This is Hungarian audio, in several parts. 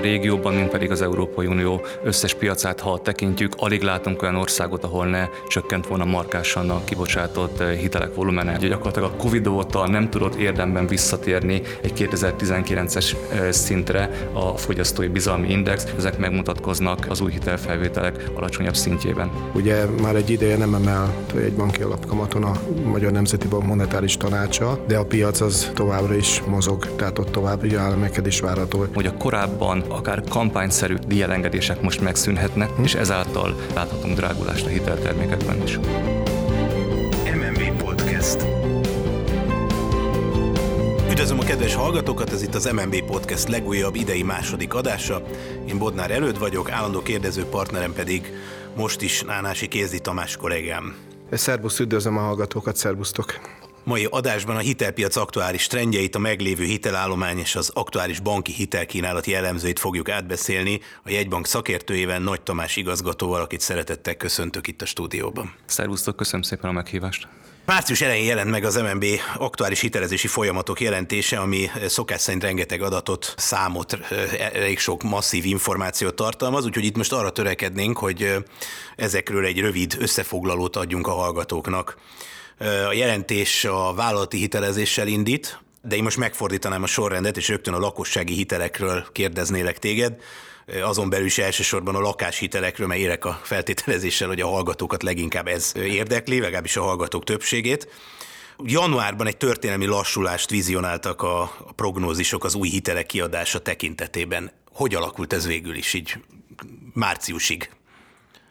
a régióban, mint pedig az Európai Unió összes piacát, ha tekintjük, alig látunk olyan országot, ahol ne csökkent volna markásan a kibocsátott eh, hitelek volumene. Ugye gyakorlatilag a Covid óta nem tudott érdemben visszatérni egy 2019-es eh, szintre a fogyasztói bizalmi index. Ezek megmutatkoznak az új hitelfelvételek alacsonyabb szintjében. Ugye már egy ideje nem emel egy banki alapkamaton a Magyar Nemzeti Bank monetáris tanácsa, de a piac az továbbra is mozog, tehát ott további emelkedés várható. Hogy a korábban akár kampányszerű díjelengedések most megszűnhetnek, és ezáltal láthatunk drágulást a hiteltermékekben is. MMB Podcast. Üdvözlöm a kedves hallgatókat, ez itt az MMB Podcast legújabb idei második adása. Én Bodnár Előd vagyok, állandó kérdező partnerem pedig most is Nánási Kézdi Tamás kollégám. Szerbusz, üdvözlöm a hallgatókat, szerbusztok! Mai adásban a hitelpiac aktuális trendjeit, a meglévő hitelállomány és az aktuális banki hitelkínálat jellemzőit fogjuk átbeszélni a jegybank szakértőjével, Nagy Tamás igazgatóval, akit szeretettel köszöntök itt a stúdióban. Szervusztok, köszönöm szépen a meghívást. Március elején jelent meg az MNB aktuális hitelezési folyamatok jelentése, ami szokás szerint rengeteg adatot, számot, elég sok masszív információt tartalmaz, úgyhogy itt most arra törekednénk, hogy ezekről egy rövid összefoglalót adjunk a hallgatóknak. A jelentés a vállalati hitelezéssel indít, de én most megfordítanám a sorrendet, és rögtön a lakossági hitelekről kérdeznélek téged. Azon belül is elsősorban a lakáshitelekről, mert érek a feltételezéssel, hogy a hallgatókat leginkább ez érdekli, legalábbis a hallgatók többségét. Januárban egy történelmi lassulást vizionáltak a prognózisok az új hitelek kiadása tekintetében. Hogy alakult ez végül is így márciusig?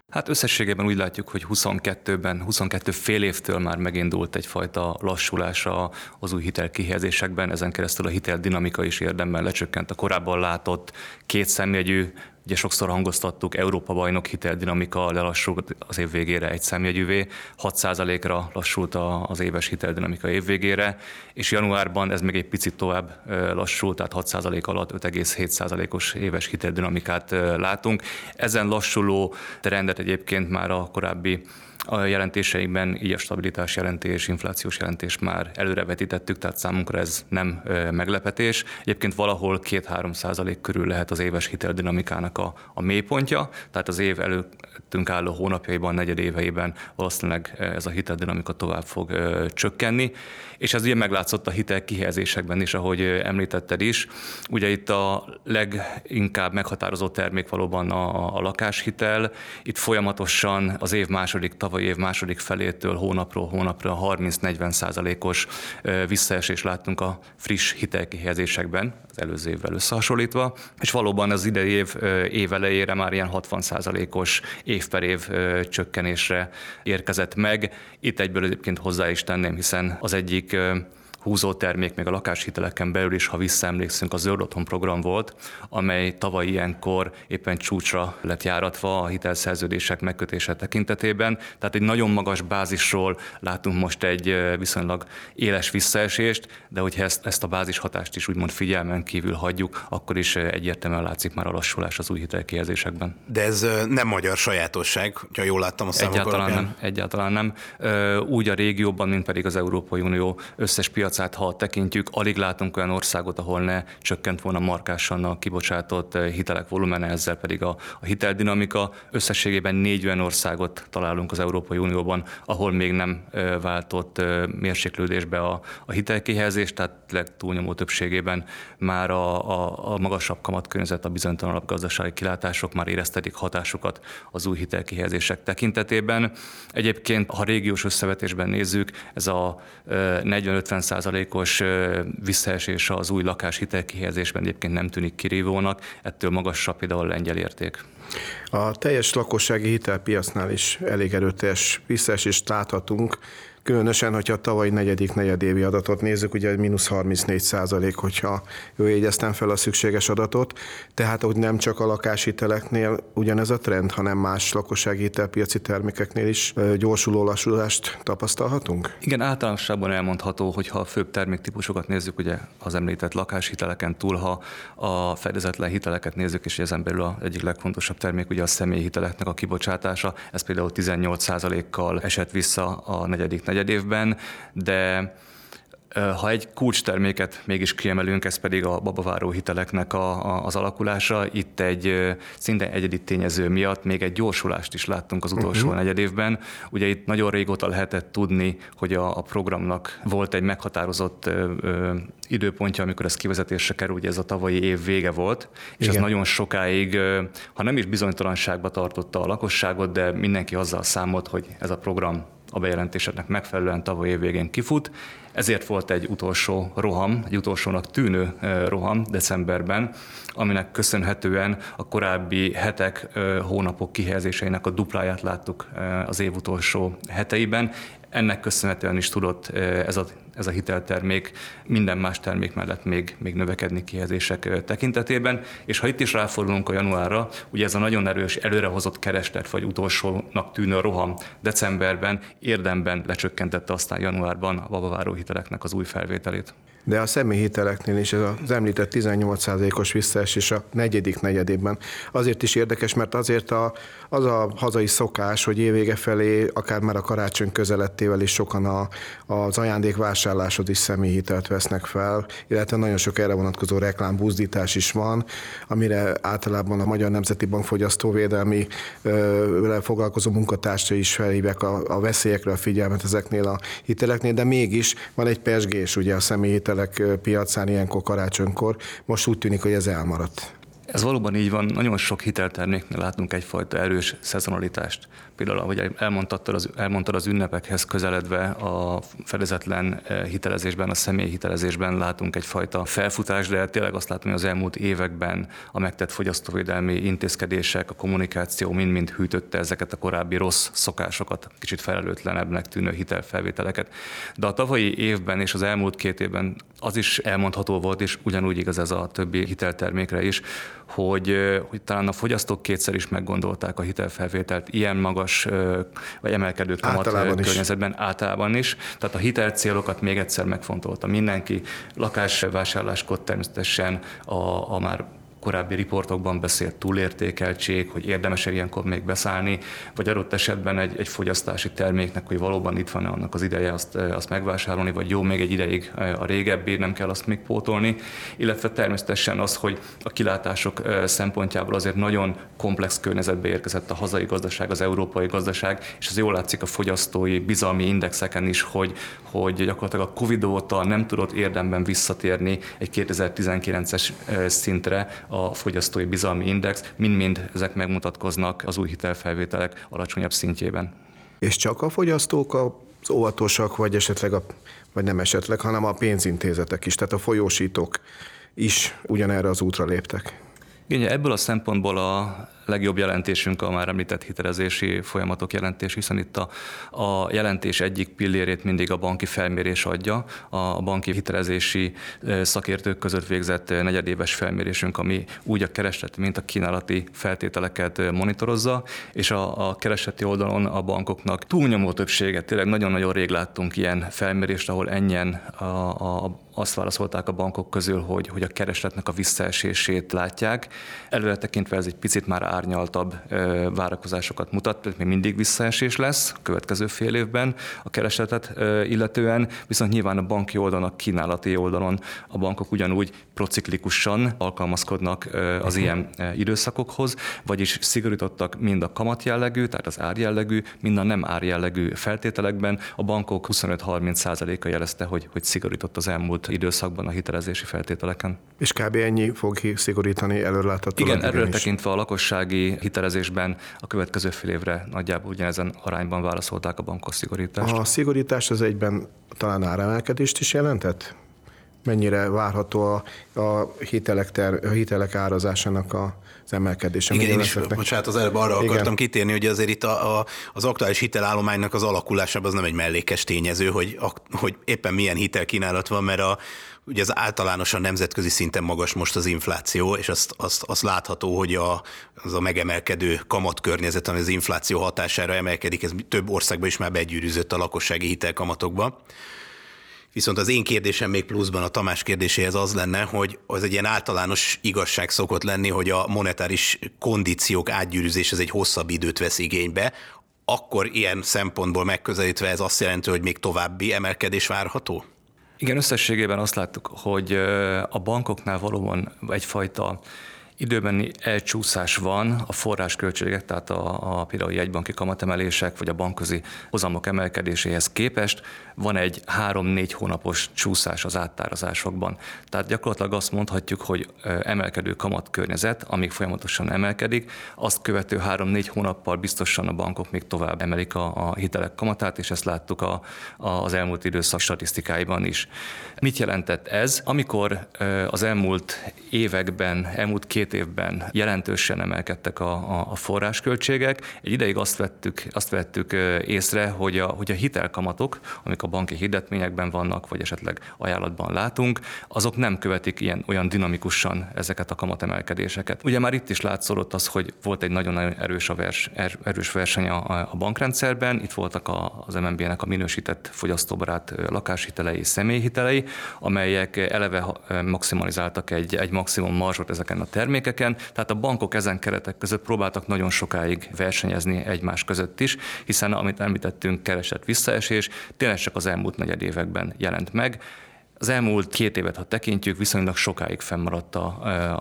Hát összességében úgy látjuk, hogy 22-ben, 22 fél évtől már megindult egyfajta lassulása az új hitelkihelyezésekben, ezen keresztül a hitel dinamika is érdemben lecsökkent a korábban látott két szemjegyű Ugye sokszor hangoztattuk, Európa bajnok hiteldinamika lelassult az év végére egy számjegyűvé, 6%-ra lassult az éves hiteldinamika év végére, és januárban ez még egy picit tovább lassult, tehát 6% alatt 5,7%-os éves hiteldinamikát látunk. Ezen lassuló trendet egyébként már a korábbi a jelentéseikben így a stabilitás jelentés, inflációs jelentés már előrevetítettük, tehát számunkra ez nem meglepetés. Egyébként valahol 2-3 százalék körül lehet az éves hiteldinamikának a, a mélypontja, tehát az év előttünk álló hónapjaiban, negyedéveiben valószínűleg ez a hiteldinamika tovább fog ö, csökkenni, és ez ugye meglátszott a hitel kihelyezésekben is, ahogy említetted is. Ugye itt a leginkább meghatározó termék valóban a, a lakáshitel, itt folyamatosan az év második tavalyi év második felétől hónapról hónapra 30-40 százalékos visszaesés láttunk a friss hitelkihelyezésekben, az előző évvel összehasonlítva, és valóban az idei év év elejére már ilyen 60 százalékos év per év csökkenésre érkezett meg. Itt egyből egyébként hozzá is tenném, hiszen az egyik húzó termék még a lakáshiteleken belül is, ha visszaemlékszünk, a zöld otthon program volt, amely tavaly ilyenkor éppen csúcsra lett járatva a hitelszerződések megkötése tekintetében. Tehát egy nagyon magas bázisról látunk most egy viszonylag éles visszaesést, de hogyha ezt, ezt a bázis hatást is úgymond figyelmen kívül hagyjuk, akkor is egyértelműen látszik már a lassulás az új hitelkihelyezésekben. De ez nem magyar sajátosság, ha jól láttam a számok Egyáltalán alapján. nem, egyáltalán nem. Úgy a régióban, mint pedig az Európai Unió összes piac piacát, ha tekintjük, alig látunk olyan országot, ahol ne csökkent volna markásan a kibocsátott eh, hitelek volumene, ezzel pedig a, a hiteldinamika. Összességében négy olyan országot találunk az Európai Unióban, ahol még nem eh, váltott eh, mérséklődésbe a, a hitelkihelyezés, tehát legtúlnyomó többségében már a, a, a magasabb kamatkörnyezet, a bizonytalanabb gazdasági kilátások már éreztetik hatásukat az új hitelkihelyezések tekintetében. Egyébként, ha régiós összevetésben nézzük, ez a 40-50 százalékos visszaesés az új lakáshitel kihelyezésben egyébként nem tűnik kirívónak, ettől magasabb például a lengyel érték. A teljes lakossági hitelpiacnál is elég erőteljes visszaesést láthatunk. Különösen, hogyha a tavalyi negyedik negyedévi adatot nézzük, ugye mínusz 34 százalék, hogyha ő jegyeztem fel a szükséges adatot, tehát hogy nem csak a lakáshiteleknél ugyanez a trend, hanem más lakossági hitelpiaci termékeknél is gyorsuló lassulást tapasztalhatunk? Igen, általánosságban elmondható, hogy ha a főbb terméktípusokat nézzük, ugye az említett lakáshiteleken túl, ha a fedezetlen hiteleket nézzük, és ezen belül az egyik legfontosabb termék ugye a személyi hiteleknek a kibocsátása, ez például 18 kal esett vissza a negyedik negyedévben, de Ha egy kulcsterméket mégis kiemelünk, ez pedig a babaváró hiteleknek a, a, az alakulása, itt egy szinte egyedi tényező miatt még egy gyorsulást is láttunk az utolsó uh-huh. negyedévben. Ugye itt nagyon régóta lehetett tudni, hogy a, a programnak volt egy meghatározott ö, ö, időpontja, amikor ez kivezetésre kerül, ugye ez a tavalyi év vége volt, és Igen. ez nagyon sokáig, ha nem is bizonytalanságba tartotta a lakosságot, de mindenki azzal számolt, hogy ez a program a bejelentéseknek megfelelően tavaly év végén kifut. Ezért volt egy utolsó roham, egy utolsónak tűnő roham decemberben, aminek köszönhetően a korábbi hetek, hónapok kihelyezéseinek a dupláját láttuk az év utolsó heteiben. Ennek köszönhetően is tudott ez a ez a hiteltermék minden más termék mellett még, még növekedni kihelyezések tekintetében. És ha itt is ráfordulunk a januárra, ugye ez a nagyon erős előrehozott kereslet, vagy utolsónak tűnő roham decemberben érdemben lecsökkentette aztán januárban a babaváró hiteleknek az új felvételét de a személyhiteleknél is ez az említett 18%-os visszaesés a negyedik negyedében azért is érdekes, mert azért a, az a hazai szokás, hogy évvége felé, akár már a karácsony közelettével is sokan a, az ajándékvásárlásod is személyhitelt vesznek fel, illetve nagyon sok erre vonatkozó reklámbuzdítás is van, amire általában a Magyar Nemzeti Bank fogyasztóvédelmi ö, foglalkozó munkatársai is felhívják a, a veszélyekre a figyelmet ezeknél a hiteleknél, de mégis van egy pesgés ugye a személyhitel hitelek piacán ilyenkor karácsonykor. Most úgy tűnik, hogy ez elmaradt. Ez valóban így van, nagyon sok hitelterméknél látunk egyfajta erős szezonalitást. Például, ahogy elmondtad az, elmondtad az ünnepekhez közeledve a fedezetlen eh, hitelezésben, a személyhitelezésben látunk egyfajta felfutást, de tényleg azt látom, hogy az elmúlt években a megtett fogyasztóvédelmi intézkedések, a kommunikáció mind-mind hűtötte ezeket a korábbi rossz szokásokat, kicsit felelőtlenebbnek tűnő hitelfelvételeket. De a tavalyi évben és az elmúlt két évben az is elmondható volt, és ugyanúgy igaz ez a többi hiteltermékre is, hogy, hogy talán a fogyasztók kétszer is meggondolták a hitelfelvételt ilyen magas vagy emelkedő kamat környezetben is. általában is. Tehát a hitel célokat még egyszer megfontolta mindenki. Lakásvásárláskor természetesen a, a már korábbi riportokban beszélt túlértékeltség, hogy érdemes -e ilyenkor még beszállni, vagy adott esetben egy, egy fogyasztási terméknek, hogy valóban itt van annak az ideje azt, azt megvásárolni, vagy jó, még egy ideig a régebbi, nem kell azt még pótolni, illetve természetesen az, hogy a kilátások szempontjából azért nagyon komplex környezetbe érkezett a hazai gazdaság, az európai gazdaság, és ez jól látszik a fogyasztói bizalmi indexeken is, hogy, hogy gyakorlatilag a Covid óta nem tudott érdemben visszatérni egy 2019-es szintre a fogyasztói bizalmi index, mind-mind ezek megmutatkoznak az új hitelfelvételek alacsonyabb szintjében. És csak a fogyasztók az óvatosak, vagy esetleg a, vagy nem esetleg, hanem a pénzintézetek is, tehát a folyósítók is ugyanerre az útra léptek. Igen, ebből a szempontból a legjobb jelentésünk a már említett hitelezési folyamatok jelentés, hiszen itt a, a jelentés egyik pillérét mindig a banki felmérés adja, a banki hitelezési szakértők között végzett negyedéves felmérésünk, ami úgy a keresleti, mint a kínálati feltételeket monitorozza, és a, a keresleti oldalon a bankoknak túlnyomó többséget, tényleg nagyon-nagyon rég láttunk ilyen felmérést, ahol ennyien a, a, azt válaszolták a bankok közül, hogy, hogy a keresletnek a visszaesését látják. Előre tekintve ez egy picit már árnyaltabb várakozásokat mutat, még mindig visszaesés lesz a következő fél évben a keresletet illetően, viszont nyilván a banki oldalon, a kínálati oldalon a bankok ugyanúgy prociklikusan alkalmazkodnak az ilyen időszakokhoz, vagyis szigorítottak mind a kamat jellegű, tehát az árjellegű, mind a nem árjellegű feltételekben. A bankok 25-30%-a jelezte, hogy, hogy szigorított az elmúlt időszakban a hitelezési feltételeken. És kb. ennyi fog szigorítani előreláthatóan? Igen, erről tekintve a lakossági hitelezésben a következő fél évre nagyjából ugyanezen arányban válaszolták a bankos szigorítást. A szigorítás az egyben talán áremelkedést is jelentett? Mennyire várható a, a, hitelek, ter, a hitelek árazásának a az emelkedése. Igen, én is, bocsánat, az előbb arra Igen. akartam kitérni, hogy azért itt a, a, az aktuális hitelállománynak az alakulásában az nem egy mellékes tényező, hogy, a, hogy éppen milyen hitelkínálat van, mert a, ugye az általánosan nemzetközi szinten magas most az infláció, és azt, azt, azt látható, hogy a, az a megemelkedő kamatkörnyezet, ami az infláció hatására emelkedik, ez több országban is már begyűrűzött a lakossági hitelkamatokba. Viszont az én kérdésem még pluszban a Tamás kérdéséhez az lenne, hogy az egy ilyen általános igazság szokott lenni, hogy a monetáris kondíciók átgyűrűzés ez egy hosszabb időt vesz igénybe, akkor ilyen szempontból megközelítve ez azt jelenti, hogy még további emelkedés várható? Igen, összességében azt láttuk, hogy a bankoknál valóban egyfajta időbeni elcsúszás van a forrásköltségek, tehát a, a például jegybanki kamatemelések vagy a bankközi hozamok emelkedéséhez képest van egy három-négy hónapos csúszás az áttárazásokban. Tehát gyakorlatilag azt mondhatjuk, hogy emelkedő kamatkörnyezet, amíg folyamatosan emelkedik, azt követő három-négy hónappal biztosan a bankok még tovább emelik a, a hitelek kamatát, és ezt láttuk a, a, az elmúlt időszak statisztikáiban is. Mit jelentett ez? Amikor az elmúlt években, elmúlt két két évben jelentősen emelkedtek a, a, a forrásköltségek. Egy ideig azt vettük, azt vettük észre, hogy a, hogy a hitelkamatok, amik a banki hirdetményekben vannak, vagy esetleg ajánlatban látunk, azok nem követik ilyen olyan dinamikusan ezeket a kamatemelkedéseket. Ugye már itt is látszódott az, hogy volt egy nagyon-nagyon erős, a vers, er, erős verseny a, a bankrendszerben, itt voltak a, az MNB-nek a minősített fogyasztóbarát lakáshitelei, személyhitelei, amelyek eleve maximalizáltak egy, egy maximum marzsot ezeken a termékeken, termékeken, tehát a bankok ezen keretek között próbáltak nagyon sokáig versenyezni egymás között is, hiszen amit említettünk, keresett visszaesés, tényleg csak az elmúlt negyed években jelent meg. Az elmúlt két évet, ha tekintjük, viszonylag sokáig fennmaradt a,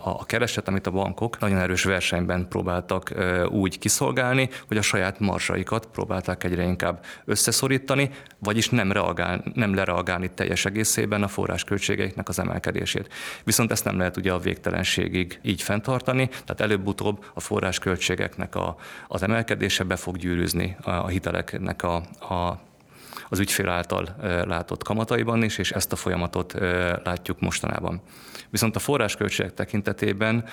a, a kereset, amit a bankok nagyon erős versenyben próbáltak úgy kiszolgálni, hogy a saját marsaikat próbálták egyre inkább összeszorítani, vagyis nem, reagál, nem lereagálni teljes egészében a forrásköltségeiknek az emelkedését. Viszont ezt nem lehet ugye a végtelenségig így fenntartani, tehát előbb-utóbb a forrásköltségeknek a, az emelkedése be fog gyűrűzni a hiteleknek a, a az ügyfél által látott kamataiban is, és ezt a folyamatot látjuk mostanában. Viszont a forrásköltségek tekintetében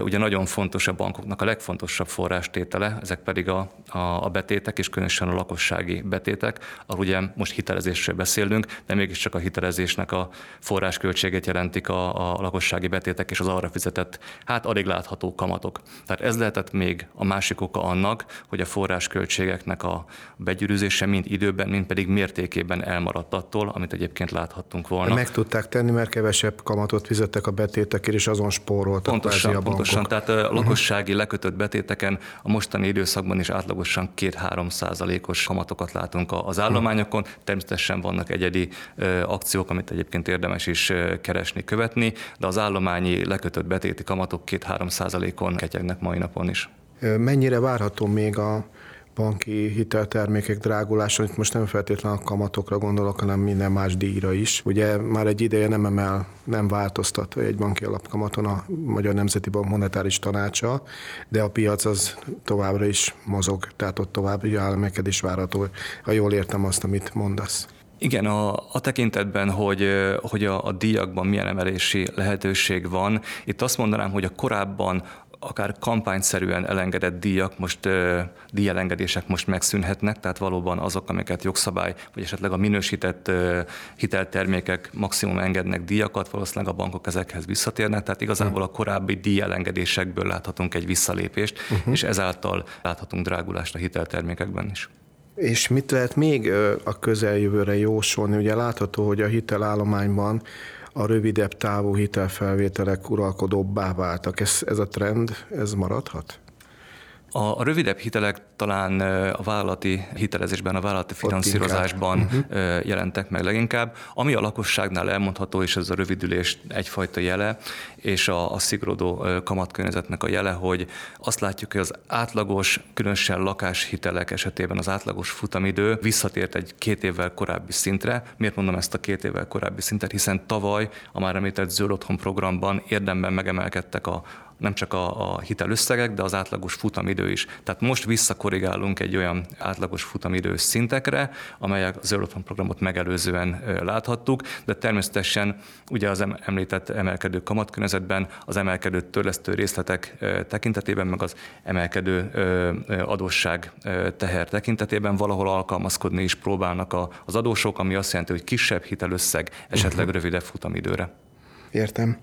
ugye nagyon fontos a bankoknak a legfontosabb forrástétele, ezek pedig a, a, a betétek, és különösen a lakossági betétek, ahol ugye most hitelezésről beszélünk, de mégiscsak a hitelezésnek a forrásköltségét jelentik a, a lakossági betétek és az arra fizetett, hát alig látható kamatok. Tehát ez lehetett még a másik oka annak, hogy a forrásköltségeknek a begyűrűzése mind időben, mind pedig mértékében elmaradt attól, amit egyébként láthattunk volna. Meg tudták tenni, mert kevesebb kamatot fizettek a betétekért, és azon spóroltak pontosan, a. Pontosan, tehát a lakossági lekötött betéteken a mostani időszakban is átlagosan 2-3 százalékos kamatokat látunk az állományokon. Természetesen vannak egyedi akciók, amit egyébként érdemes is keresni, követni, de az állományi lekötött betéti kamatok 2-3 százalékon ketyegnek mai napon is. Mennyire várható még a banki hiteltermékek drágulása, itt most nem feltétlenül a kamatokra gondolok, hanem minden más díjra is. Ugye már egy ideje nem emel, nem változtat egy banki alapkamaton a Magyar Nemzeti Bank monetáris tanácsa, de a piac az továbbra is mozog, tehát ott további államekedés várható, ha jól értem azt, amit mondasz. Igen, a, a tekintetben, hogy, hogy a, a díjakban milyen emelési lehetőség van, itt azt mondanám, hogy a korábban akár kampányszerűen elengedett díjak, most díjelengedések most megszűnhetnek, tehát valóban azok, amiket jogszabály, vagy esetleg a minősített hiteltermékek maximum engednek díjakat, valószínűleg a bankok ezekhez visszatérnek, tehát igazából a korábbi díjelengedésekből láthatunk egy visszalépést, uh-huh. és ezáltal láthatunk drágulást a hiteltermékekben is. És mit lehet még a közeljövőre jósolni? Ugye látható, hogy a hitelállományban a rövidebb távú hitelfelvételek uralkodóbbá váltak. Ez, ez a trend, ez maradhat? A rövidebb hitelek talán a vállalati hitelezésben, a vállalati finanszírozásban uh-huh. jelentek meg leginkább. Ami a lakosságnál elmondható, és ez a rövidülés egyfajta jele, és a, a szigorodó kamatkörnyezetnek a jele, hogy azt látjuk, hogy az átlagos, különösen lakáshitelek esetében az átlagos futamidő visszatért egy két évvel korábbi szintre. Miért mondom ezt a két évvel korábbi szintet? Hiszen tavaly a már említett Zöld Otthon programban érdemben megemelkedtek a, nem csak a, a hitelösszegek, de az átlagos futamidő is. Tehát most visszakorrigálunk egy olyan átlagos futamidő szintekre, amelyek az Európán programot megelőzően láthattuk, de természetesen ugye az említett emelkedő kamatkörnyezetben az emelkedő törlesztő részletek tekintetében, meg az emelkedő adósság teher tekintetében valahol alkalmazkodni is próbálnak az adósok, ami azt jelenti, hogy kisebb hitelösszeg, esetleg mhm. rövidebb futamidőre. Értem.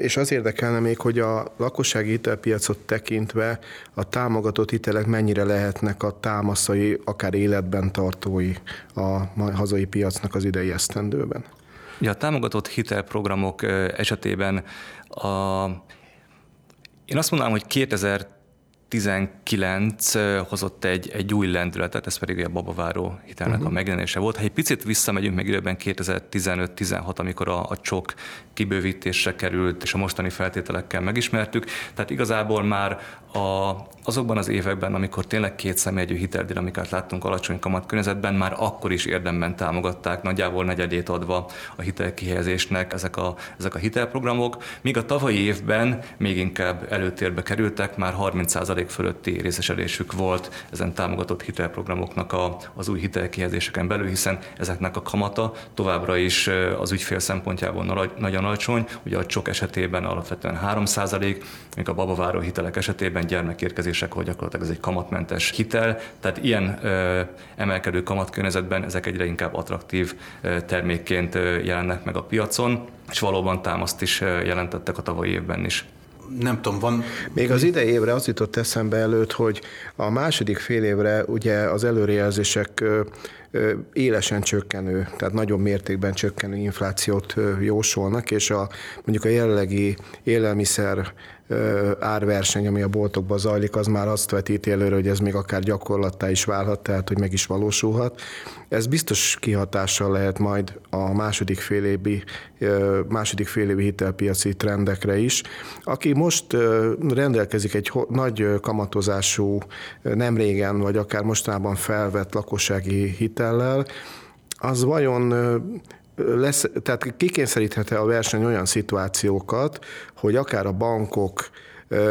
És az érdekelne még, hogy a lakossági hitelpiacot tekintve a támogatott hitelek mennyire lehetnek a támaszai, akár életben tartói a hazai piacnak az idei esztendőben? Ja, a támogatott hitelprogramok esetében a, én azt mondanám, hogy 2000 19 hozott egy, egy új lendületet, ez pedig a babaváró hitelnek uh-huh. a mhm. megjelenése volt. Ha egy picit visszamegyünk meg időben 2015-16, amikor a, a csok kibővítésre került, és a mostani feltételekkel megismertük, tehát igazából már a, azokban az években, amikor tényleg két személyegyű hiteldinamikát láttunk alacsony kamat környezetben, már akkor is érdemben támogatták, nagyjából negyedét adva a hitelkihelyezésnek ezek a, ezek a hitelprogramok, míg a tavalyi évben még inkább előtérbe kerültek, már 30% fölötti részesedésük volt ezen támogatott hitelprogramoknak a, az új hitelkihelyezéseken belül, hiszen ezeknek a kamata továbbra is az ügyfél szempontjából nagyon alacsony, ugye a csok esetében alapvetően 3%, míg a babaváró hitelek esetében gyermekérkezések, hogy gyakorlatilag ez egy kamatmentes hitel, tehát ilyen ö, emelkedő kamatkörnyezetben ezek egyre inkább attraktív ö, termékként ö, jelennek meg a piacon, és valóban támaszt is jelentettek a tavalyi évben is nem tudom, van... Még az idei évre az jutott eszembe előtt, hogy a második fél évre ugye az előrejelzések élesen csökkenő, tehát nagyobb mértékben csökkenő inflációt jósolnak, és a, mondjuk a jelenlegi élelmiszer árverseny, ami a boltokban zajlik, az már azt vetíti előre, hogy ez még akár gyakorlattá is válhat, tehát hogy meg is valósulhat. Ez biztos kihatással lehet majd a második félévi, második félévi hitelpiaci trendekre is. Aki most rendelkezik egy nagy kamatozású, nem régen, vagy akár mostanában felvett lakossági hitellel, az vajon lesz, tehát kikényszeríthet-e a verseny olyan szituációkat, hogy akár a bankok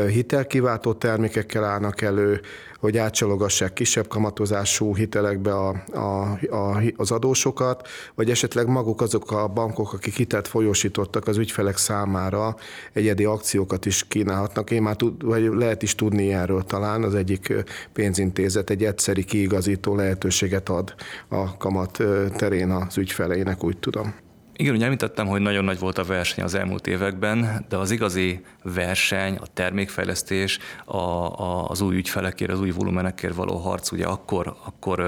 hitelkiváltó termékekkel állnak elő, hogy átcsalogassák kisebb kamatozású hitelekbe a, a, a, az adósokat, vagy esetleg maguk azok a bankok, akik hitelt folyósítottak az ügyfelek számára egyedi akciókat is kínálhatnak. Én már tud, vagy lehet is tudni erről talán, az egyik pénzintézet egy egyszeri kiigazító lehetőséget ad a kamat terén az ügyfeleinek, úgy tudom. Igen, ugye említettem, hogy nagyon nagy volt a verseny az elmúlt években, de az igazi verseny, a termékfejlesztés, a, a, az új ügyfelekért, az új volumenekért való harc ugye akkor, akkor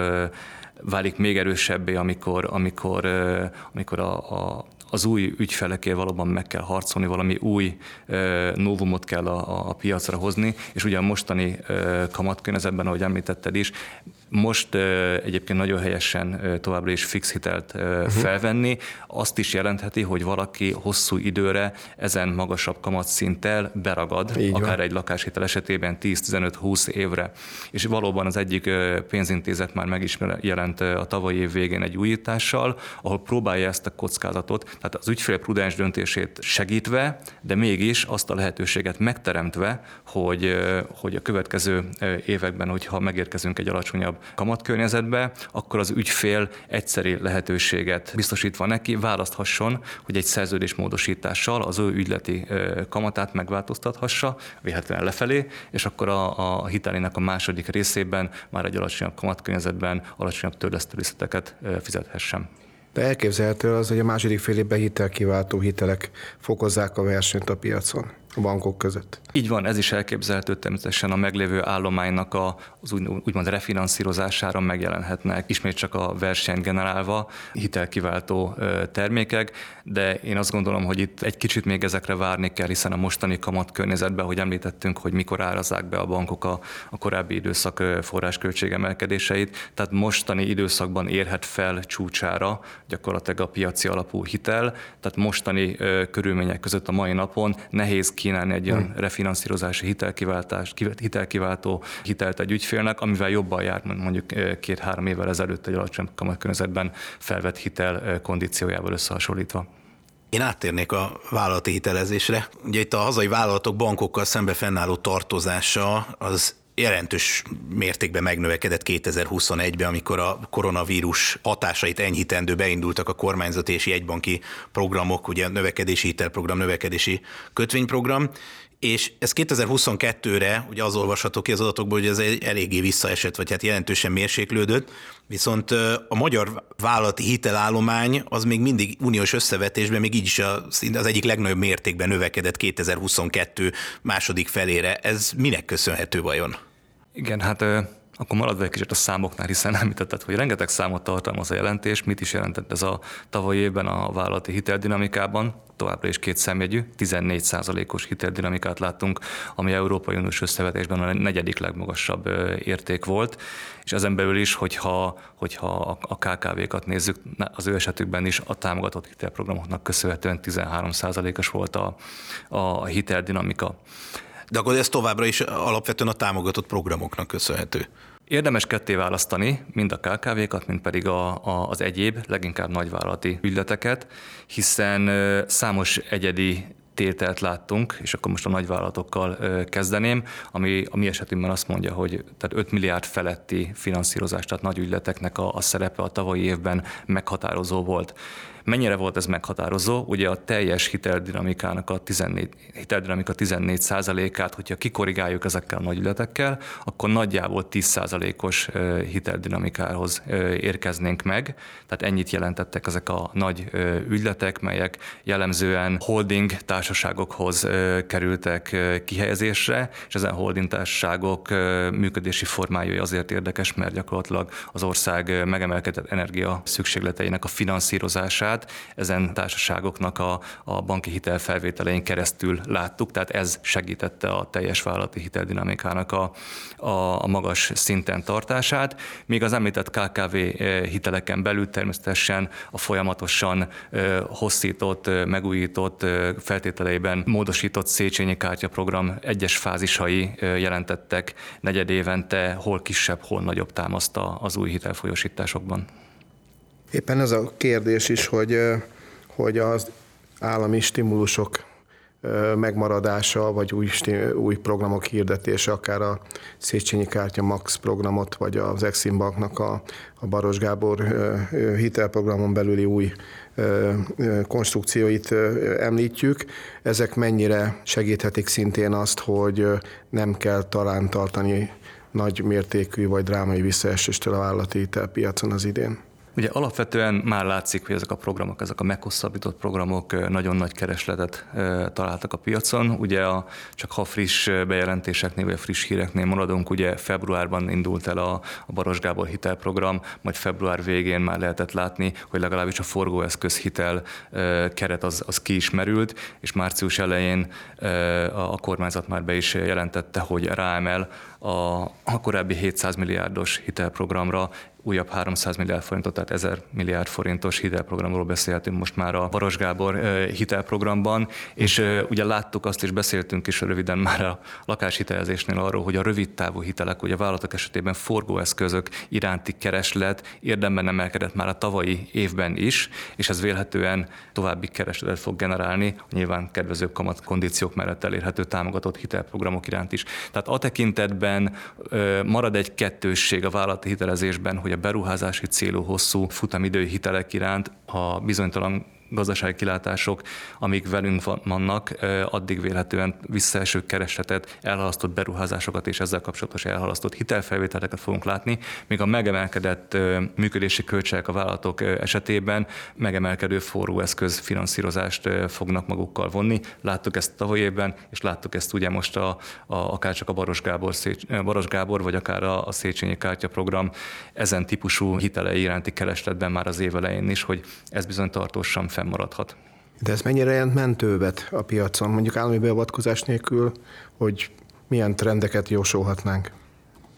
válik még erősebbé, amikor, amikor, amikor a, a, az új ügyfelekért valóban meg kell harcolni, valami új uh, novumot kell a, a piacra hozni, és ugye a mostani uh, kamatkörnyezetben, ahogy említetted is, most egyébként nagyon helyesen továbbra is fix hitelt uh-huh. felvenni, azt is jelentheti, hogy valaki hosszú időre ezen magasabb kamatszinttel beragad, Így akár van. egy lakáshitel esetében 10-15-20 évre. És valóban az egyik pénzintézet már meg is jelent a tavalyi év végén egy újítással, ahol próbálja ezt a kockázatot, tehát az ügyfél prudens döntését segítve, de mégis azt a lehetőséget megteremtve, hogy, hogy a következő években, hogyha megérkezünk egy alacsonyabb kamatkörnyezetbe, akkor az ügyfél egyszeri lehetőséget biztosítva neki választhasson, hogy egy szerződés módosítással az ő ügyleti kamatát megváltoztathassa, véletlenül lefelé, és akkor a, a hitelének a második részében már egy alacsonyabb kamatkörnyezetben alacsonyabb törlesztőrészleteket fizethessen. De elképzelhető az, hogy a második fél évben hitelkiváltó hitelek fokozzák a versenyt a piacon a bankok között. Így van, ez is elképzelhető természetesen a meglévő állománynak a, az úgy, úgymond refinanszírozására megjelenhetnek, ismét csak a verseny generálva hitelkiváltó termékek, de én azt gondolom, hogy itt egy kicsit még ezekre várni kell, hiszen a mostani kamat környezetben, hogy említettünk, hogy mikor árazzák be a bankok a, a korábbi időszak forrásköltségemelkedéseit, tehát mostani időszakban érhet fel csúcsára gyakorlatilag a piaci alapú hitel, tehát mostani körülmények között a mai napon nehéz ki kínálni egy olyan hmm. refinanszírozási hitelkiváltás, hitelkiváltó hitelt egy ügyfélnek, amivel jobban jár mondjuk két-három évvel ezelőtt egy alacsony kamatkörnyezetben felvett hitel kondíciójával összehasonlítva. Én áttérnék a vállalati hitelezésre. Ugye itt a hazai vállalatok bankokkal szembe fennálló tartozása az jelentős mértékben megnövekedett 2021-ben, amikor a koronavírus hatásait enyhítendő beindultak a kormányzati és jegybanki programok, ugye a növekedési hitelprogram, növekedési kötvényprogram, és ez 2022-re, ugye az olvasható ki az adatokból, hogy ez eléggé visszaesett, vagy hát jelentősen mérséklődött, viszont a magyar vállalati hitelállomány az még mindig uniós összevetésben még így is az egyik legnagyobb mértékben növekedett 2022 második felére. Ez minek köszönhető vajon? Igen, hát Akkor maradva egy kicsit a számoknál, hiszen említetted, hogy rengeteg számot tartalmaz a jelentés, mit is jelentett ez a tavalyi évben a vállalati hiteldinamikában, továbbra is két szemjegyű, 14%-os hiteldinamikát láttunk, ami Európai Uniós összevetésben a negyedik legmagasabb érték volt, és ezen belül is, hogyha, hogyha a KKV-kat nézzük, az ő esetükben is a támogatott hitelprogramoknak köszönhetően 13%-os volt a, a hiteldinamika. De akkor ez továbbra is alapvetően a támogatott programoknak köszönhető. Érdemes ketté választani mind a KKV-kat, mind pedig a, a, az egyéb, leginkább nagyvállalati ügyleteket, hiszen számos egyedi tételt láttunk, és akkor most a nagyvállalatokkal kezdeném, ami a mi esetünkben azt mondja, hogy tehát 5 milliárd feletti finanszírozás, tehát nagy ügyleteknek a, a szerepe a tavalyi évben meghatározó volt. Mennyire volt ez meghatározó? Ugye a teljes hiteldinamikának a 14, hiteldinamika 14% át hogyha kikorrigáljuk ezekkel a nagy ügyletekkel, akkor nagyjából 10 os hiteldinamikához érkeznénk meg. Tehát ennyit jelentettek ezek a nagy ügyletek, melyek jellemzően holding társaságokhoz kerültek kihelyezésre, és ezen holding társaságok működési formája azért érdekes, mert gyakorlatilag az ország megemelkedett energia szükségleteinek a finanszírozását hatását ezen társaságoknak a, a banki hitelfelvételein keresztül láttuk, tehát ez segítette a teljes vállalati hiteldinamikának a, a, a magas szinten tartását, míg az említett KKV eh, hiteleken belül természetesen a folyamatosan eh, hosszított, eh, megújított feltételeiben módosított Széchenyi kártyaprogram egyes fázisai jelentettek negyedévente hol kisebb, hol nagyobb támaszt az új hitelfolyosításokban. Éppen ez a kérdés is, hogy, hogy az állami stimulusok megmaradása, vagy új, új programok hirdetése, akár a Széchenyi Kártya Max programot, vagy az Exim Banknak a, a Baros Gábor hitelprogramon belüli új konstrukcióit említjük. Ezek mennyire segíthetik szintén azt, hogy nem kell talán tartani nagy mértékű vagy drámai visszaeséstől a vállalati hitelpiacon az idén? Ugye alapvetően már látszik, hogy ezek a programok, ezek a meghosszabbított programok nagyon nagy keresletet találtak a piacon. Ugye a, csak ha friss bejelentéseknél vagy a friss híreknél maradunk, ugye februárban indult el a, a Baros Gábor hitelprogram, majd február végén már lehetett látni, hogy legalábbis a forgóeszköz hitel keret az, az kiismerült, és március elején a kormányzat már be is jelentette, hogy ráemel a, a korábbi 700 milliárdos hitelprogramra újabb 300 milliárd forintot, tehát 1000 milliárd forintos hitelprogramról beszélhetünk most már a Baros Gábor hitelprogramban, és ugye láttuk azt is, beszéltünk is röviden már a lakáshitelezésnél arról, hogy a rövid távú hitelek, ugye a vállalatok esetében forgóeszközök iránti kereslet érdemben emelkedett már a tavalyi évben is, és ez vélhetően további keresletet fog generálni, nyilván kedvezőbb kamat kondíciók mellett elérhető támogatott hitelprogramok iránt is. Tehát a tekintetben marad egy kettősség a vállalati hitelezésben, hogy a beruházási célú hosszú futamidő hitelek iránt a bizonytalan gazdasági kilátások, amik velünk vannak, addig vélhetően visszaeső keresletet, elhalasztott beruházásokat és ezzel kapcsolatos elhalasztott hitelfelvételeket fogunk látni, míg a megemelkedett működési költségek a vállalatok esetében megemelkedő forróeszköz finanszírozást fognak magukkal vonni. Láttuk ezt tavaly évben, és láttuk ezt ugye most a, a, akár csak a Baros Gábor, Baros Gábor vagy akár a, a Széchenyi Kártya program ezen típusú hitelei iránti keresletben már az év elején is, hogy ez bizony tartósan fennmaradhat. De ez mennyire jelent mentővet a piacon, mondjuk állami beavatkozás nélkül, hogy milyen trendeket jósolhatnánk?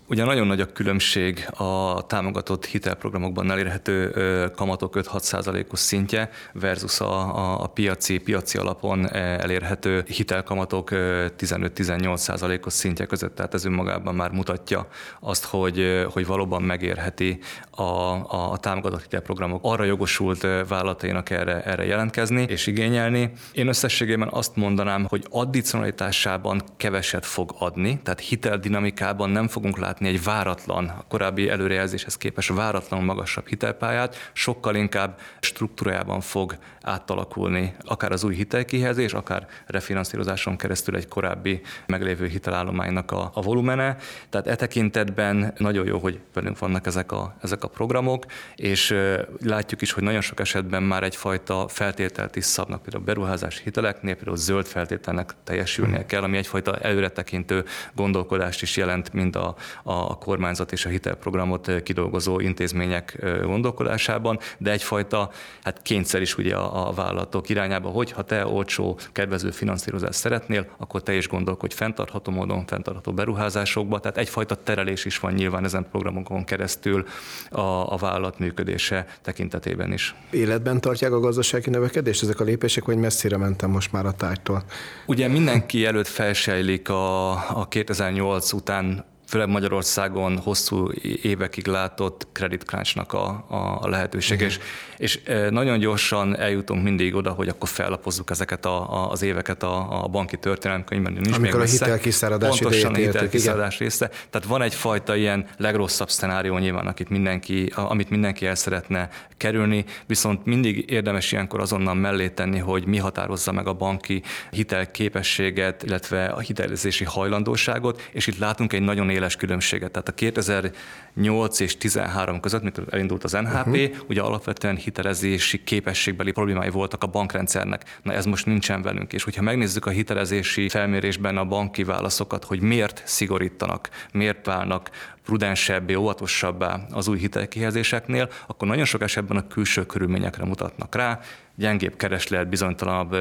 Ugye nagyon nagy a különbség a támogatott hitelprogramokban elérhető kamatok 5-6 os szintje versus a, a, a piaci, piaci alapon e, elérhető hitelkamatok 15-18% os szintje között. Tehát ez önmagában már mutatja azt, hogy, hogy valóban megérheti a, a, a támogatott hitelprogramok arra jogosult vállalatainak erre, erre jelentkezni és igényelni. Én összességében azt mondanám, hogy addicionalitásában keveset fog adni, tehát hiteldinamikában nem fogunk látni látni egy váratlan, a korábbi előrejelzéshez képest váratlan magasabb hitelpályát, sokkal inkább struktúrájában fog átalakulni akár az új hitelkihelyezés, akár refinanszírozáson keresztül egy korábbi meglévő hitelállománynak a, a volumene. Tehát e tekintetben nagyon jó, hogy velünk vannak ezek a, ezek a programok, és látjuk is, hogy nagyon sok esetben már egyfajta feltételt is szabnak, például beruházási hiteleknél, például zöld feltételnek teljesülnie kell, ami egyfajta előretekintő gondolkodást is jelent mind a, a kormányzat és a hitelprogramot kidolgozó intézmények gondolkodásában, de egyfajta hát kényszer is ugye a, a vállalatok irányába, hogy ha te olcsó, kedvező finanszírozást szeretnél, akkor te is gondolkodj fenntartható módon, fenntartható beruházásokba, tehát egyfajta terelés is van nyilván ezen programokon keresztül a, a vállalat működése tekintetében is. Életben tartják a gazdasági növekedést ezek a lépések, vagy messzire mentem most már a tárgytól? Ugye mindenki előtt felsejlik a, a 2008 után főleg Magyarországon hosszú évekig látott credit crunchnak a, a lehetőség, uh-huh. és, és e, nagyon gyorsan eljutunk mindig oda, hogy akkor fellapozzuk ezeket a, a, az éveket a, a banki történelemkönyvben. Nincs Amikor még a hitelkiszáradás Pontosan a hitelkiszáradás része. Tehát van egyfajta ilyen legrosszabb szenárió nyilván, akit mindenki, amit mindenki el szeretne kerülni, viszont mindig érdemes ilyenkor azonnal mellé tenni, hogy mi határozza meg a banki hitelképességet, illetve a hitelezési hajlandóságot, és itt látunk egy nagyon éles különbséget. Tehát a 2008 és 13 között, mikor elindult az NHP, uh-huh. ugye alapvetően hitelezési képességbeli problémái voltak a bankrendszernek. Na ez most nincsen velünk. És hogyha megnézzük a hitelezési felmérésben a banki válaszokat, hogy miért szigorítanak, miért válnak prudensebbé, óvatosabbá az új hitelkihelyezéseknél, akkor nagyon sok esetben a külső körülményekre mutatnak rá, gyengébb kereslet, bizonytalanabb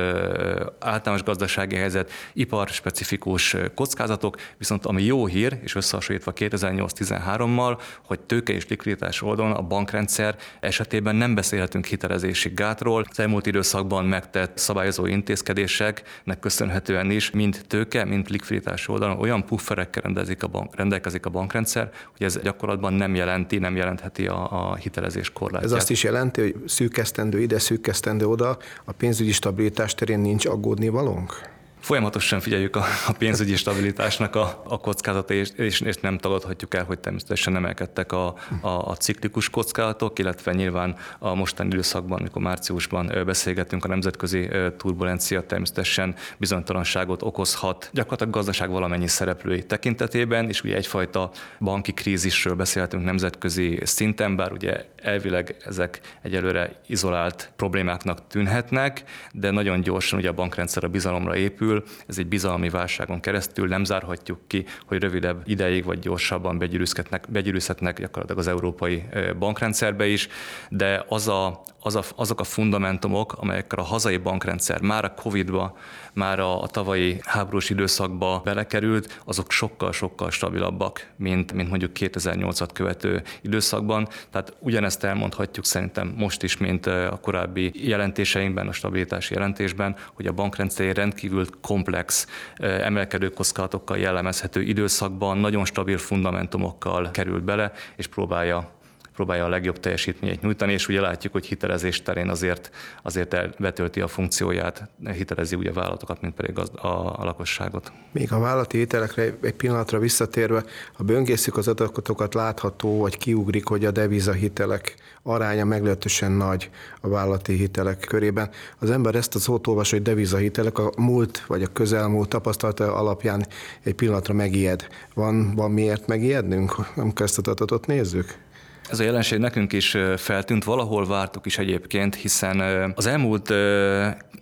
általános gazdasági helyzet, iparspecifikus kockázatok, viszont ami jó hír, és összehasonlítva 2008-13-mal, hogy tőke és likviditás oldalon a bankrendszer esetében nem beszélhetünk hitelezési gátról. Az elmúlt időszakban megtett szabályozó intézkedéseknek köszönhetően is mind tőke, mind likviditás oldalon olyan pufferekkel rendelkezik a, bank, rendelkezik a bankrendszer, hogy ez gyakorlatban nem jelenti, nem jelentheti a, a hitelezés korlátját. Ez azt is jelenti, hogy szűkesztendő ide, szűkesztendő oda, a pénzügyi stabilitás terén nincs aggódni valónk? Folyamatosan figyeljük a, a pénzügyi stabilitásnak a, a kockázatai, és, és, és nem tagadhatjuk el, hogy természetesen emelkedtek a, a, a ciklikus kockázatok, illetve nyilván a mostani időszakban, amikor márciusban beszélgetünk, a nemzetközi turbulencia természetesen bizonytalanságot okozhat gyakorlatilag gazdaság valamennyi szereplői tekintetében, és ugye egyfajta banki krízisről beszélhetünk nemzetközi szinten, bár ugye elvileg ezek egyelőre izolált problémáknak tűnhetnek, de nagyon gyorsan ugye a bankrendszer a bizalomra épül, keresztül, ez egy bizalmi válságon keresztül, nem zárhatjuk ki, hogy rövidebb ideig vagy gyorsabban begyűrűzhetnek, begyűrűzhetnek gyakorlatilag az európai bankrendszerbe is, de az a, az a, azok a fundamentumok, amelyekkel a hazai bankrendszer már a Covid-ba, már a, a tavalyi háborús időszakba belekerült, azok sokkal-sokkal stabilabbak, mint, mint mondjuk 2008-at követő időszakban. Tehát ugyanezt elmondhatjuk szerintem most is, mint a korábbi jelentéseinkben, a stabilitási jelentésben, hogy a bankrendszer rendkívül komplex, emelkedő kockázatokkal jellemezhető időszakban nagyon stabil fundamentumokkal került bele, és próbálja próbálja a legjobb teljesítményt nyújtani, és ugye látjuk, hogy hitelezés terén azért, azért betölti a funkcióját, hitelezi ugye a vállalatokat, mint pedig a, a, a lakosságot. Még a vállalati hitelekre egy pillanatra visszatérve, ha böngészük az adatokat, látható, vagy kiugrik, hogy a devizahitelek aránya meglehetősen nagy a vállalati hitelek körében. Az ember ezt az szót olvas, hogy devizahitelek a múlt vagy a közelmúlt tapasztalata alapján egy pillanatra megijed. Van, van miért megijednünk, amikor ezt a nézzük? Ez a jelenség nekünk is feltűnt, valahol vártuk is egyébként, hiszen az elmúlt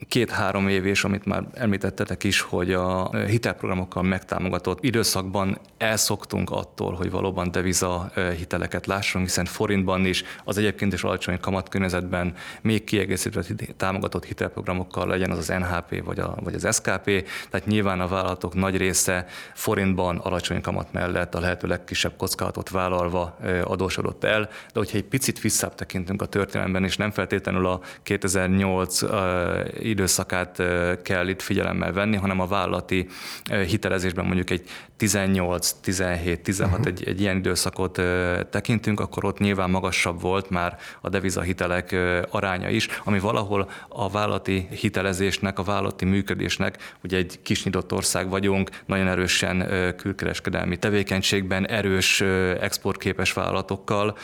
két-három év, és amit már említettetek is, hogy a hitelprogramokkal megtámogatott időszakban elszoktunk attól, hogy valóban deviza hiteleket lássunk, hiszen forintban is, az egyébként is alacsony kamatkörnyezetben még kiegészítve támogatott hitelprogramokkal legyen az az NHP vagy, a, vagy az SKP, tehát nyilván a vállalatok nagy része forintban alacsony kamat mellett a lehető legkisebb kockázatot vállalva adósodott el, de hogyha egy picit visszább tekintünk a történelemben, és nem feltétlenül a 2008 időszakát kell itt figyelemmel venni, hanem a vállalati hitelezésben mondjuk egy 18, 17, 16, uh-huh. egy, egy ilyen időszakot tekintünk, akkor ott nyilván magasabb volt már a devizahitelek aránya is, ami valahol a vállalati hitelezésnek, a vállalati működésnek, ugye egy kisnyitott ország vagyunk, nagyon erősen külkereskedelmi tevékenységben, erős exportképes vállalatokkal,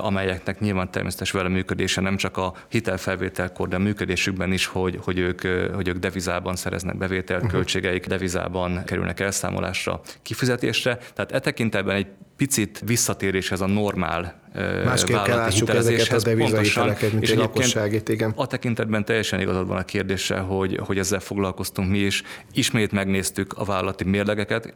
amelyeknek nyilván természetes vele működése nem csak a hitelfelvételkor, de a működésükben is, hogy, hogy, ők, hogy ők devizában szereznek bevételt, uh-huh. költségeik devizában kerülnek elszámolásra, kifizetésre. Tehát e tekintetben egy picit visszatérés ez a normál Másképp kell lássuk ezeket a devizahiteleket, mint és egy lakosságét, igen. A tekintetben teljesen igazad van a kérdése, hogy, hogy ezzel foglalkoztunk mi is. Ismét megnéztük a vállalati mérlegeket,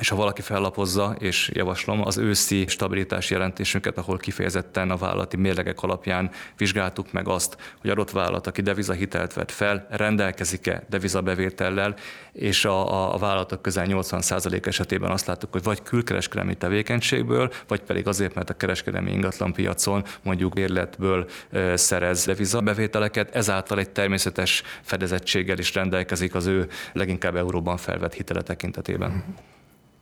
és ha valaki fellapozza, és javaslom, az őszi stabilitási jelentésünket, ahol kifejezetten a vállalati mérlegek alapján vizsgáltuk meg azt, hogy adott vállalat, aki devizahitelt vett fel, rendelkezik-e devizabevétellel, és a, a vállalatok közel 80% esetében azt láttuk, hogy vagy külkereskedelmi tevékenységből, vagy pedig azért, mert a kereskedelmi ingatlanpiacon mondjuk bérletből szerez devizabevételeket, ezáltal egy természetes fedezettséggel is rendelkezik az ő leginkább euróban felvett hitele tekintetében.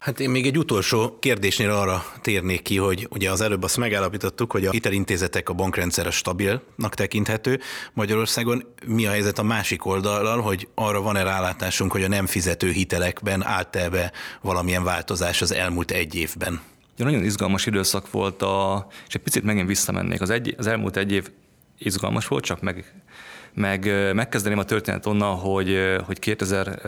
Hát én még egy utolsó kérdésnél arra térnék ki, hogy ugye az előbb azt megállapítottuk, hogy a hitelintézetek a bankrendszer stabilnak tekinthető. Magyarországon mi a helyzet a másik oldallal, hogy arra van-e rálátásunk, hogy a nem fizető hitelekben állt be valamilyen változás az elmúlt egy évben? Ja, nagyon izgalmas időszak volt, a, és egy picit megint visszamennék. Az, egy, az elmúlt egy év izgalmas volt, csak meg meg megkezdeném a történet onnan, hogy, hogy 2000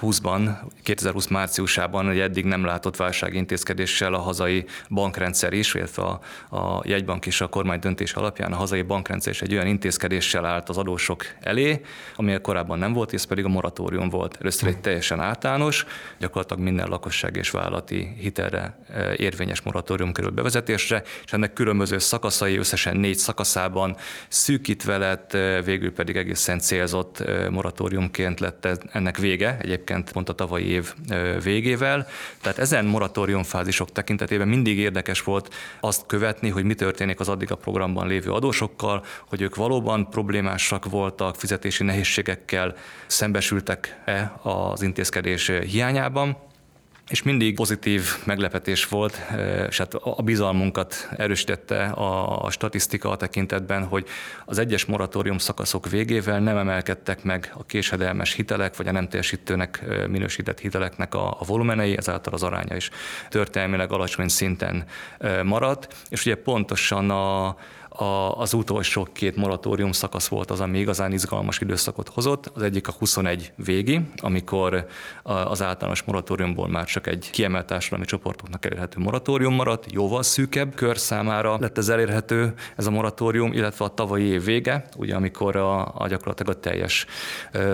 2020-ban, 2020 márciusában egy eddig nem látott válságintézkedéssel a hazai bankrendszer is, illetve a, a jegybank és a kormány döntés alapján a hazai bankrendszer is egy olyan intézkedéssel állt az adósok elé, ami korábban nem volt, ez pedig a moratórium volt. Először egy teljesen általános, gyakorlatilag minden lakosság és vállalati hitelre érvényes moratórium került bevezetésre, és ennek különböző szakaszai, összesen négy szakaszában szűkítve lett, végül pedig egészen célzott moratóriumként lett ennek vége. Egyébként pont a tavalyi év végével. Tehát ezen moratóriumfázisok tekintetében mindig érdekes volt azt követni, hogy mi történik az addig a programban lévő adósokkal, hogy ők valóban problémásak voltak, fizetési nehézségekkel szembesültek-e az intézkedés hiányában és mindig pozitív meglepetés volt, eh, és hát a bizalmunkat erősítette a statisztika a tekintetben, hogy az egyes moratórium szakaszok végével nem emelkedtek meg a késedelmes hitelek, vagy a nem teljesítőnek eh, minősített hiteleknek a, a volumenei, ezáltal az aránya is történelmileg alacsony szinten eh, maradt, és ugye pontosan a a, az utolsó két moratórium szakasz volt az, ami igazán izgalmas időszakot hozott. Az egyik a 21 végi, amikor az általános moratóriumból már csak egy kiemelt társadalmi csoportoknak elérhető moratórium maradt, jóval szűkebb kör számára lett ez elérhető ez a moratórium, illetve a tavalyi év vége, ugye amikor a, a gyakorlatilag a teljes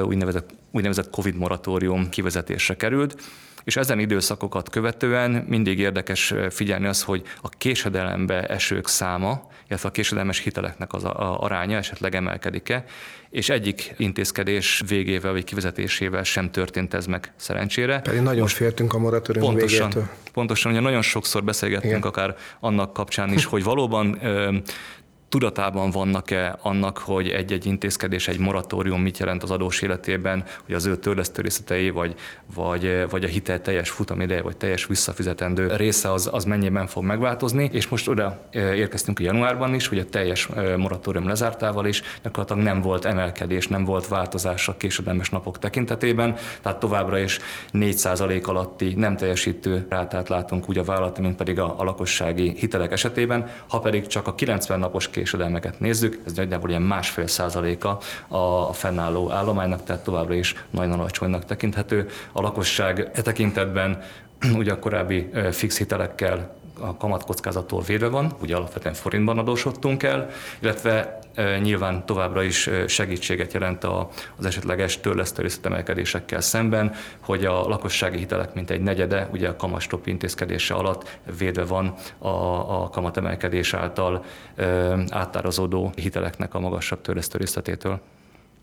úgynevezett, úgynevezett COVID moratórium kivezetésre került és ezen időszakokat követően mindig érdekes figyelni az, hogy a késedelembe esők száma, illetve a késedelmes hiteleknek az aránya esetleg emelkedik-e, és egyik intézkedés végével vagy kivezetésével sem történt ez meg szerencsére. Pedig nagyon Most féltünk a moratórium pontosan, végétől. Pontosan, ugye nagyon sokszor beszélgettünk Igen. akár annak kapcsán is, hogy valóban tudatában vannak-e annak, hogy egy-egy intézkedés, egy moratórium mit jelent az adós életében, hogy az ő törlesztő részletei, vagy, vagy, vagy a hitel teljes futamideje, vagy teljes visszafizetendő része az, az mennyiben fog megváltozni, és most oda érkeztünk a januárban is, hogy a teljes moratórium lezártával is gyakorlatilag nem volt emelkedés, nem volt változás a késedelmes napok tekintetében, tehát továbbra is 4% alatti nem teljesítő rátát látunk úgy a vállalati, mint pedig a, a lakossági hitelek esetében, ha pedig csak a 90 napos késedelmeket nézzük, ez nagyjából ilyen másfél százaléka a fennálló állománynak, tehát továbbra is nagyon alacsonynak tekinthető. A lakosság e tekintetben ugye a korábbi fix hitelekkel a kamatkockázatól védve van, ugye alapvetően forintban adósodtunk el, illetve nyilván továbbra is segítséget jelent az esetleges törlesztő részletemelkedésekkel szemben, hogy a lakossági hitelek mint egy negyede, ugye a kamastop intézkedése alatt védve van a, a kamatemelkedés által áttározódó hiteleknek a magasabb törlesztő részletétől.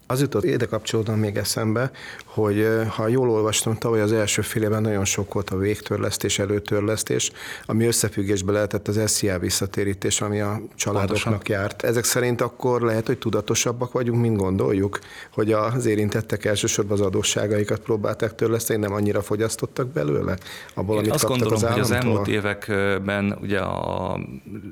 Az jutott ide kapcsolódom még eszembe, hogy ha jól olvastam, tavaly az első fél évben nagyon sok volt a végtörlesztés, előtörlesztés, ami összefüggésbe lehetett az SZIA visszatérítés, ami a családoknak Pontosan. járt. Ezek szerint akkor lehet, hogy tudatosabbak vagyunk, mint gondoljuk, hogy az érintettek elsősorban az adósságaikat próbálták törleszteni, nem annyira fogyasztottak belőle? Abból, Én amit azt gondolom, az hogy az elmúlt években ugye a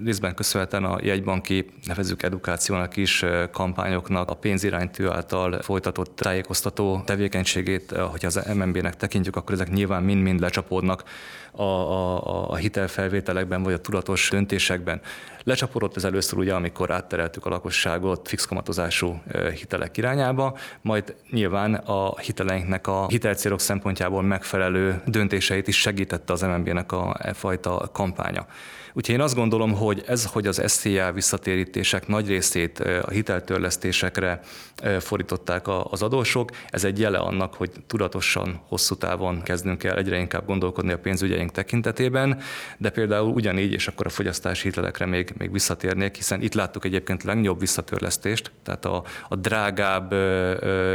részben köszönhetően a jegybanki, nevezük edukációnak is, kampányoknak, a pénziránytű által folytatott tájékoztató tevékenységét, eh, hogyha az MNB-nek tekintjük, akkor ezek nyilván mind-mind lecsapódnak a, a, a hitelfelvételekben vagy a tudatos döntésekben. Lecsapódott ez először ugye, amikor áttereltük a lakosságot fix kamatozású eh, hitelek irányába, majd nyilván a hiteleinknek a hitelcélok szempontjából megfelelő döntéseit is segítette az MNB-nek a fajta kampánya. Úgyhogy én azt gondolom, hogy ez, hogy az SZIA visszatérítések nagy részét a hiteltörlesztésekre fordították az adósok, ez egy jele annak, hogy tudatosan, hosszú távon kezdünk el egyre inkább gondolkodni a pénzügyeink tekintetében, de például ugyanígy, és akkor a fogyasztási hitelekre még, még visszatérnék, hiszen itt láttuk egyébként legnagyobb visszatörlesztést, tehát a, a drágább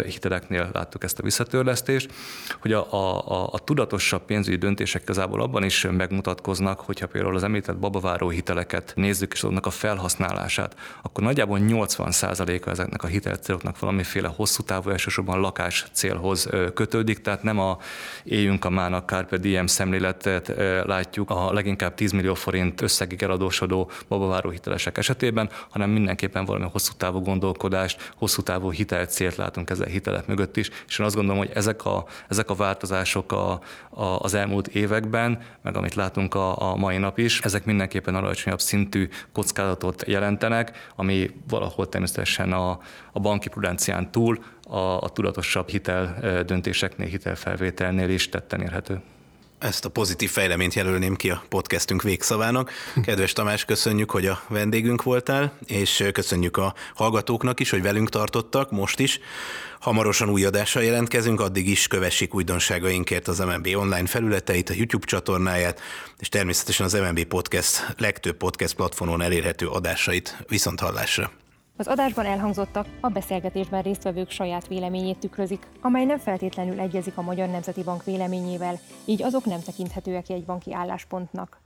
hiteleknél láttuk ezt a visszatörlesztést, hogy a, a, a tudatosabb pénzügyi döntések igazából abban is megmutatkoznak, hogyha például az említett babaváró hiteleket. Nézzük, és annak a felhasználását, akkor nagyjából 80%-a ezeknek a hitelcéloknak valamiféle hosszú távú elsősorban lakás célhoz kötődik, tehát nem a éljünk a mának Carpe Diem szemléletet látjuk a leginkább 10 millió forint összegig eladósodó babaváró hitelesek esetében, hanem mindenképpen valami hosszú távú gondolkodást, hosszú távú hitelcélt látunk ezen hitelek mögött is, és én azt gondolom, hogy ezek a, ezek a változások a, a, az elmúlt években, meg amit látunk a, a mai nap is, ezek mindenképpen alacsonyabb szintű kockázatot jelentenek, ami valahol természetesen a, a banki prudencián túl a, a tudatosabb hitel döntéseknél, hitelfelvételnél is tetten érhető. Ezt a pozitív fejleményt jelölném ki a podcastünk végszavának. Kedves Tamás, köszönjük, hogy a vendégünk voltál, és köszönjük a hallgatóknak is, hogy velünk tartottak most is. Hamarosan új adással jelentkezünk, addig is kövessék újdonságainkért az MNB online felületeit, a YouTube csatornáját, és természetesen az MNB Podcast legtöbb podcast platformon elérhető adásait. Viszont hallásra! Az adásban elhangzottak a beszélgetésben résztvevők saját véleményét tükrözik, amely nem feltétlenül egyezik a Magyar Nemzeti Bank véleményével, így azok nem tekinthetőek egy banki álláspontnak.